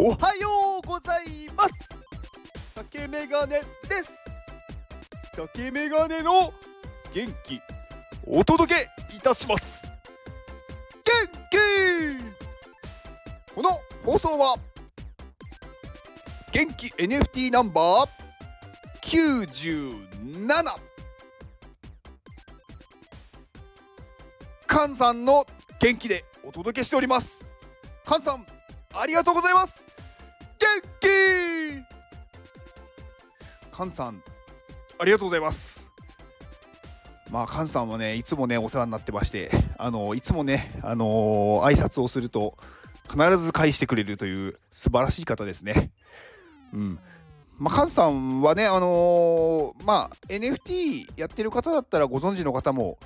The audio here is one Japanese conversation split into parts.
おはようございます。竹メガネです。竹メガネの元気お届けいたします。元気。この放送は元気 NFT ナンバー97菅さんの元気でお届けしております。菅さんありがとうございます。元気！菅さんありがとうございます。まあ菅さんはねいつもねお世話になってましてあのいつもねあのー、挨拶をすると必ず返してくれるという素晴らしい方ですね。うん。まあ、カズさんはね、あのー、まあ、NFT やってる方だったらご存知の方も、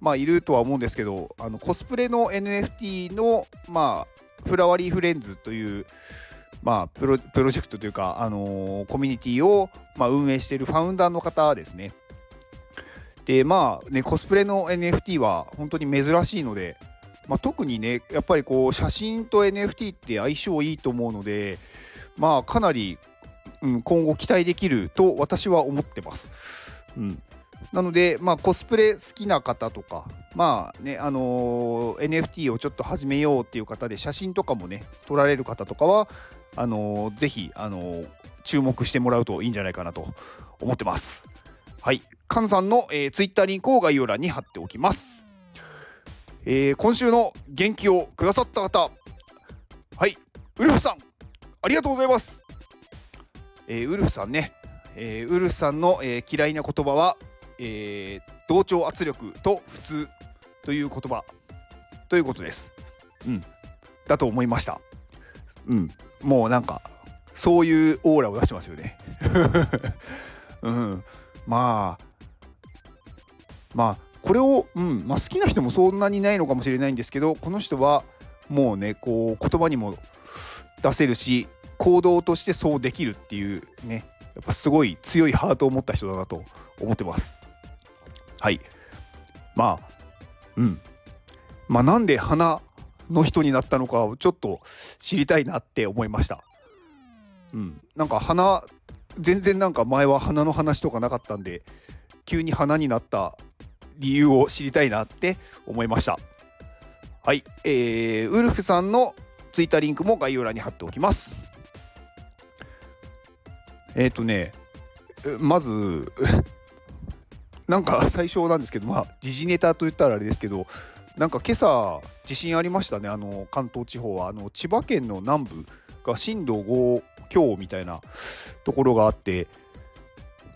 まあ、いるとは思うんですけど、あのコスプレの NFT の、まあ、フラワリーフレンズという、まあ、プロジェクトというか、あのー、コミュニティを、まあ、運営しているファウンダーの方ですね。で、まあね、コスプレの NFT は本当に珍しいので、まあ、特にね、やっぱりこう、写真と NFT って相性いいと思うので、まあ、かなりうん、今後期待できると私は思ってます。うん、なので、まあ、コスプレ好きな方とか、まあね、あのー、NFT をちょっと始めようっていう方で、写真とかもね、撮られる方とかは、あのー、ぜひ、あのー、注目してもらうといいんじゃないかなと思ってます。はい。菅さんの、えー、Twitter リンクを概要欄に貼っておきます。えー、今週の元気をくださった方、はい、ウルフさん、ありがとうございます。えー、ウルフさんね、えー、ウルフさんの、えー、嫌いな言葉は、え同調圧力と普通という言葉ということです。うん。だと思いました。うん。もうなんか、そういうオーラを出してますよね。うん。まあ、まあ、これを、うんまあ、好きな人もそんなにないのかもしれないんですけどこの人はもうねこう言葉にも出せるし行動としてそうできるっていうねやっぱすごい強いハートを持った人だなと思ってますはい。まあうん。まあなんで花の人になったのかをちょっと知りたいなって思いました。うん。なんか花全然なんか前は花の話とかなかったんで急に花になった理由を知りたいなって思いました。はい。えー、ウルフさんのツイッターリンクも概要欄に貼っておきます。えっ、ー、とねまずなんか 最初なんですけどまあ時事ネタと言ったらあれですけどなんか今朝地震ありましたねあの関東地方はあの千葉県の南部が震度5強みたいなところがあって、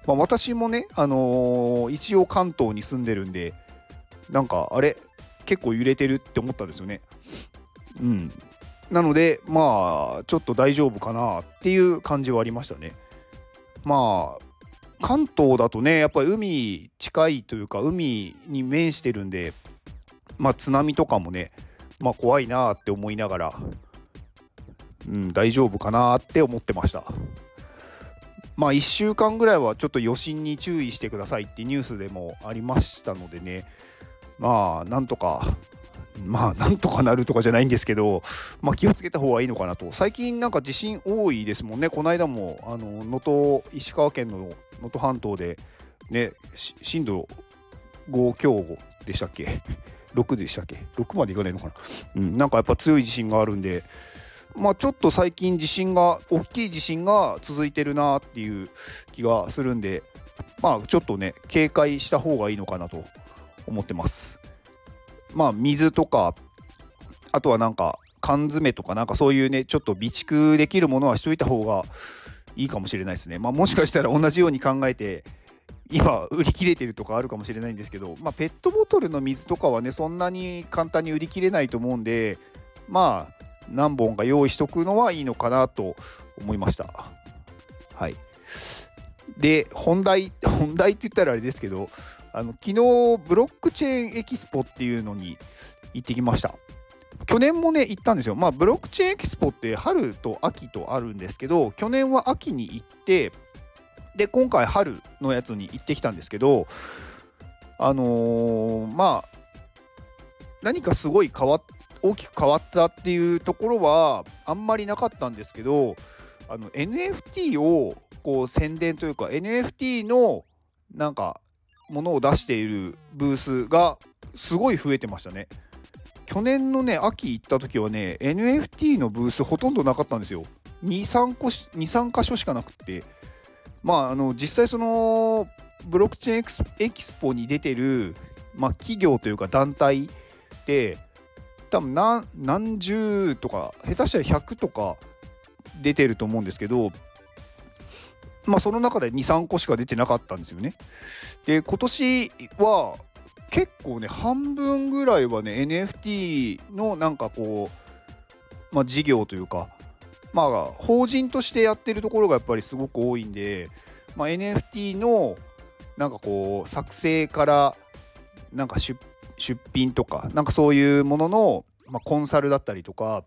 まあ、私もね、あのー、一応関東に住んでるんでなんかあれ結構揺れてるって思ったんですよね。うん、なのでまあちょっと大丈夫かなっていう感じはありましたね。まあ関東だとねやっぱり海近いというか海に面してるんでまあ津波とかもねまあ怖いなって思いながらうん大丈夫かなって思ってました。まあ1週間ぐらいはちょっと余震に注意してくださいってニュースでもありましたのでね。まあなんとかまあなんとかなるとかじゃないんですけど、まあ、気をつけた方がいいのかなと。最近なんか地震多いですもんね。この間もあの能登石川県の能登半島でね震度5強でしたっけ？6でしたっけ？6までいかないのかな、うん、なんかやっぱ強い地震があるんでまあちょっと最近地震が大きい地震が続いてるなっていう気がするんでまあちょっとね警戒した方がいいのかなと思ってます。まあ水とかあとはなんか缶詰とかなんかそういうねちょっと備蓄できるものはしといた方がいいかもしれないですね。まあ、もしかしたら同じように考えて今売り切れてるとかあるかもしれないんですけど、まあ、ペットボトルの水とかはねそんなに簡単に売り切れないと思うんでまあ何本か用意しとくのはいいのかなと思いました。はい。で本題本題って言ったらあれですけどあの昨日ブロックチェーンエキスポっていうのに行ってきました。去年もね行ったんですよ。まあブロックチェーンエキスポって春と秋とあるんですけど去年は秋に行ってで今回春のやつに行ってきたんですけどあのー、まあ何かすごい変わっ大きく変わったっていうところはあんまりなかったんですけどあの NFT をこう宣伝というか NFT のなんかものを出しているブースがすごい増えてましたね。去年のね秋行った時はね NFT のブースほとんどなかったんですよ。23個し23箇所しかなくってまああの実際そのブロックチェーンエキスポに出てる、まあ、企業というか団体って多分何何十とか下手したら100とか出てると思うんですけどまあその中で23個しか出てなかったんですよね。で今年は結構ね半分ぐらいはね NFT のなんかこうまあ事業というかまあ法人としてやってるところがやっぱりすごく多いんで、まあ、NFT のなんかこう作成からなんか出品とかなんかそういうものの、まあ、コンサルだったりとか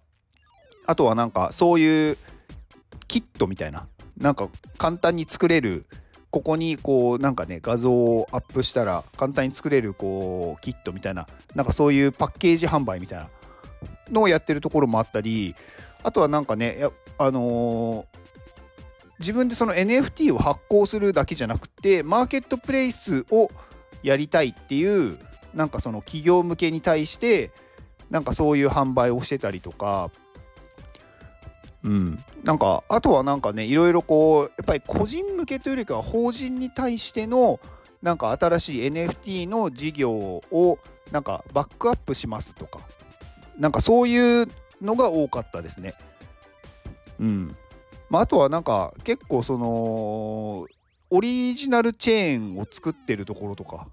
あとはなんかそういうキットみたいななんか簡単に作れるここにこうなんかね画像をアップしたら簡単に作れるこうキットみたいななんかそういうパッケージ販売みたいなのをやってるところもあったりあとはなんかねあのー、自分でその NFT を発行するだけじゃなくてマーケットプレイスをやりたいっていうなんかその企業向けに対してなんかそういう販売をしてたりとかうん、なんかあとはなんかねいろいろこうやっぱり個人向けというよりかは法人に対してのなんか新しい NFT の事業をなんかバックアップしますとかなんかそういうのが多かったですね。うんまあ、あとはなんか結構そのオリジナルチェーンを作ってるところとか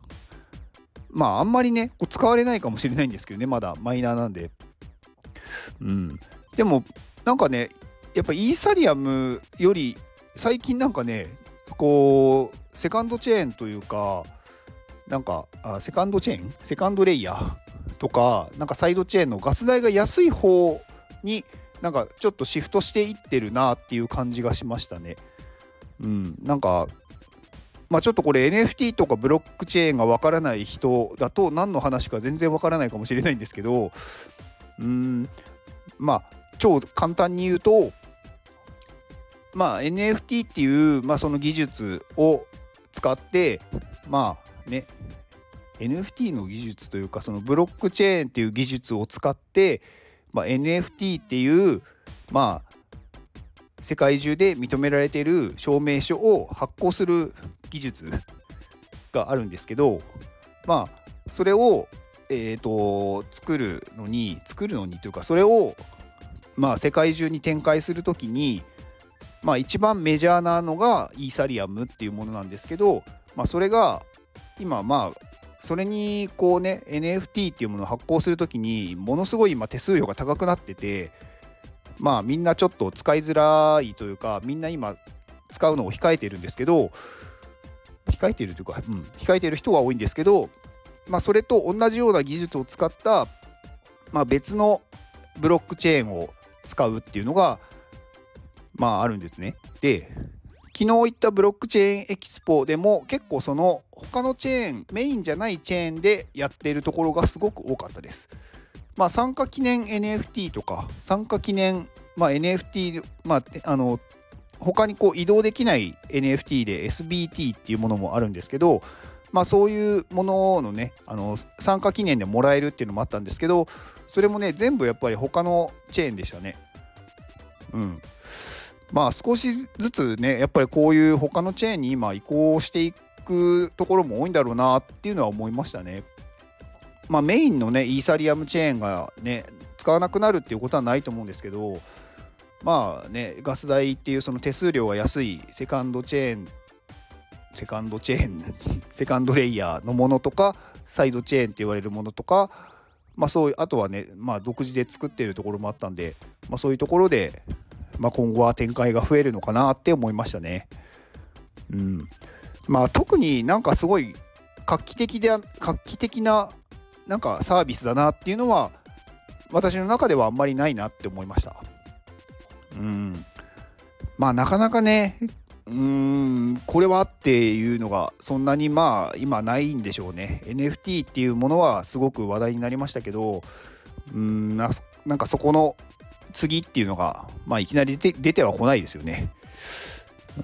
まああんまりねこう使われないかもしれないんですけどねまだマイナーなんで。うん、でもなんかねやっぱイーサリアムより最近なんかねこうセカンドチェーンというかなんかあセカンドチェーン？セカンドレイヤー？とかなんかサイドチェーンのガス代が安い方になんかちょっとシフトしていってるなっていう感じがしましたね。うん、なんかまあちょっとこれ NFT とかブロックチェーンがわからない人だと何の話か全然わからないかもしれないんですけどうんまあ超簡単に言うとまあ NFT っていう、まあ、その技術を使ってまあね NFT の技術というかそのブロックチェーンっていう技術を使って、まあ、NFT っていうまあ世界中で認められている証明書を発行する技術があるんですけどまあそれをえーと作るのに作るのにというかそれをまあ、世界中に展開する時に、まあ、一番メジャーなのがイーサリアムっていうものなんですけど、まあ、それが今まあそれにこうね NFT っていうものを発行する時にものすごい今手数料が高くなっててまあみんなちょっと使いづらいというかみんな今使うのを控えてるんですけど控えてるというか、うん、控えてる人は多いんですけどまあそれと同じような技術を使った、まあ、別のブロックチェーンを使うっていうのがまああるんですね。で昨日行ったブロックチェーンエキスポでも結構その他のチェーンメインじゃないチェーンでやっているところがすごく多かったです。まあ参加記念 NFT とか参加記念、まあ、NFT まああの他にこう移動できない NFT で SBT っていうものもあるんですけどまあそういうもののねあの参加記念でもらえるっていうのもあったんですけどそれもね全部やっぱり他のチェーンでしたねうんまあ少しずつねやっぱりこういう他のチェーンに今移行していくところも多いんだろうなっていうのは思いましたね。まあメインのねイーサリアムチェーンがね使わなくなるっていうことはないと思うんですけどまあねガス代っていうその手数料が安いセカンドチェーンセカンドチェーン セカンドレイヤーのものとかサイドチェーンって言われるものとかまあそういうあとはね、まあ、独自で作ってるところもあったんで、まあ、そういうところで、まあ、今後は展開が増えるのかなって思いましたね。うんまあ、特になんかすごい画期的で画期的ななんかサービスだなっていうのは私の中ではあんまりないなって思いました。うんまあなかなかねうーんこれはっていうのがそんなにまあ今ないんでしょうね NFT っていうものはすごく話題になりましたけどうんなんかそこの次っていうのが、まあ、いきなり出て出てはこないですよね。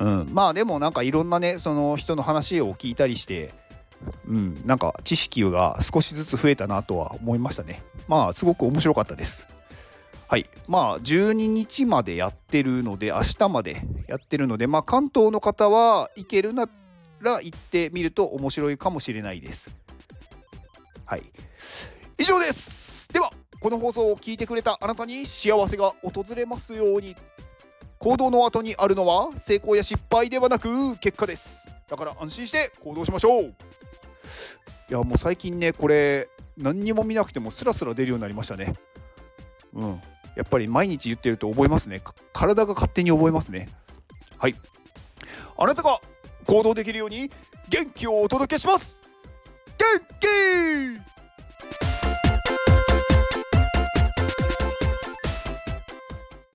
うん、まあでもなんかいろんなねその人の話を聞いたりして、うん、なんか知識が少しずつ増えたなとは思いましたね。まあすごく面白かったです。はい。まあ、12日までやってるので、明日までやってるので、まあ、関東の方は行けるなら行ってみると面白いかもしれないです。はい。以上ですでは、この放送を聞いてくれたあなたに幸せが訪れますように。行動の後にあるのは成功や失敗ではなく結果です。だから安心して行動しましょう。いや、もう最近ね、これ、何にも見なくてもスラスラ出るようになりましたね。うん。やっぱり毎日言ってると覚えますね体が勝手に覚えますねはいあなたが行動できるように元気をお届けします元気